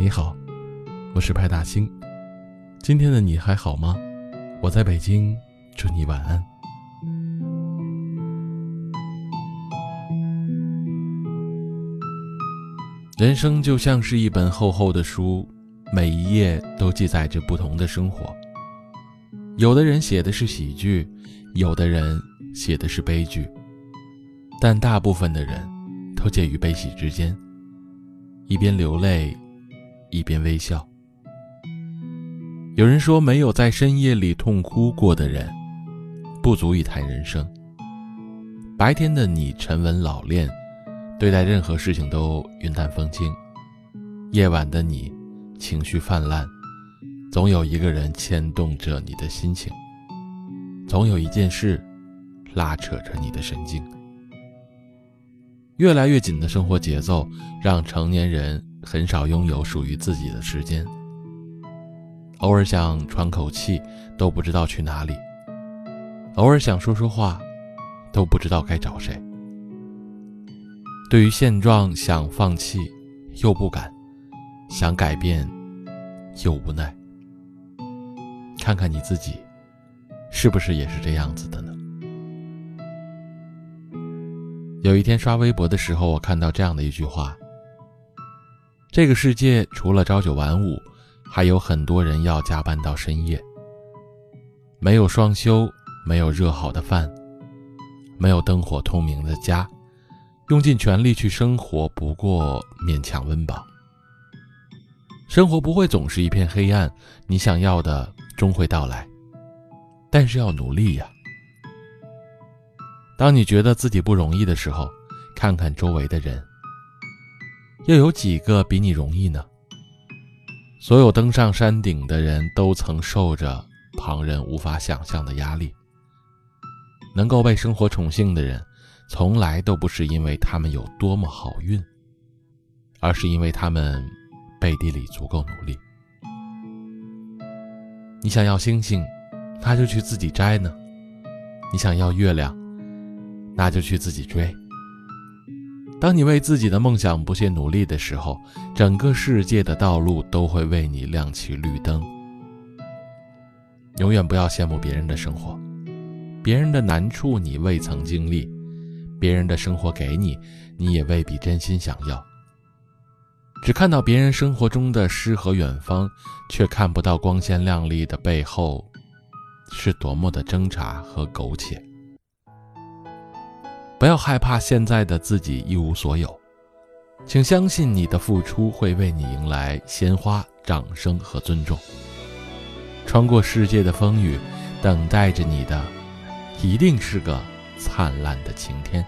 你好，我是派大星。今天的你还好吗？我在北京，祝你晚安。人生就像是一本厚厚的书，每一页都记载着不同的生活。有的人写的是喜剧，有的人写的是悲剧，但大部分的人都介于悲喜之间，一边流泪。一边微笑。有人说，没有在深夜里痛哭过的人，不足以谈人生。白天的你沉稳老练，对待任何事情都云淡风轻；夜晚的你情绪泛滥，总有一个人牵动着你的心情，总有一件事拉扯着你的神经。越来越紧的生活节奏，让成年人。很少拥有属于自己的时间，偶尔想喘口气都不知道去哪里，偶尔想说说话，都不知道该找谁。对于现状想放弃又不敢，想改变又无奈。看看你自己，是不是也是这样子的呢？有一天刷微博的时候，我看到这样的一句话。这个世界除了朝九晚五，还有很多人要加班到深夜。没有双休，没有热好的饭，没有灯火通明的家，用尽全力去生活，不过勉强温饱。生活不会总是一片黑暗，你想要的终会到来，但是要努力呀。当你觉得自己不容易的时候，看看周围的人。又有几个比你容易呢？所有登上山顶的人都曾受着旁人无法想象的压力。能够被生活宠幸的人，从来都不是因为他们有多么好运，而是因为他们背地里足够努力。你想要星星，那就去自己摘呢；你想要月亮，那就去自己追。当你为自己的梦想不懈努力的时候，整个世界的道路都会为你亮起绿灯。永远不要羡慕别人的生活，别人的难处你未曾经历，别人的生活给你，你也未必真心想要。只看到别人生活中的诗和远方，却看不到光鲜亮丽的背后，是多么的挣扎和苟且。不要害怕现在的自己一无所有，请相信你的付出会为你迎来鲜花、掌声和尊重。穿过世界的风雨，等待着你的，一定是个灿烂的晴天。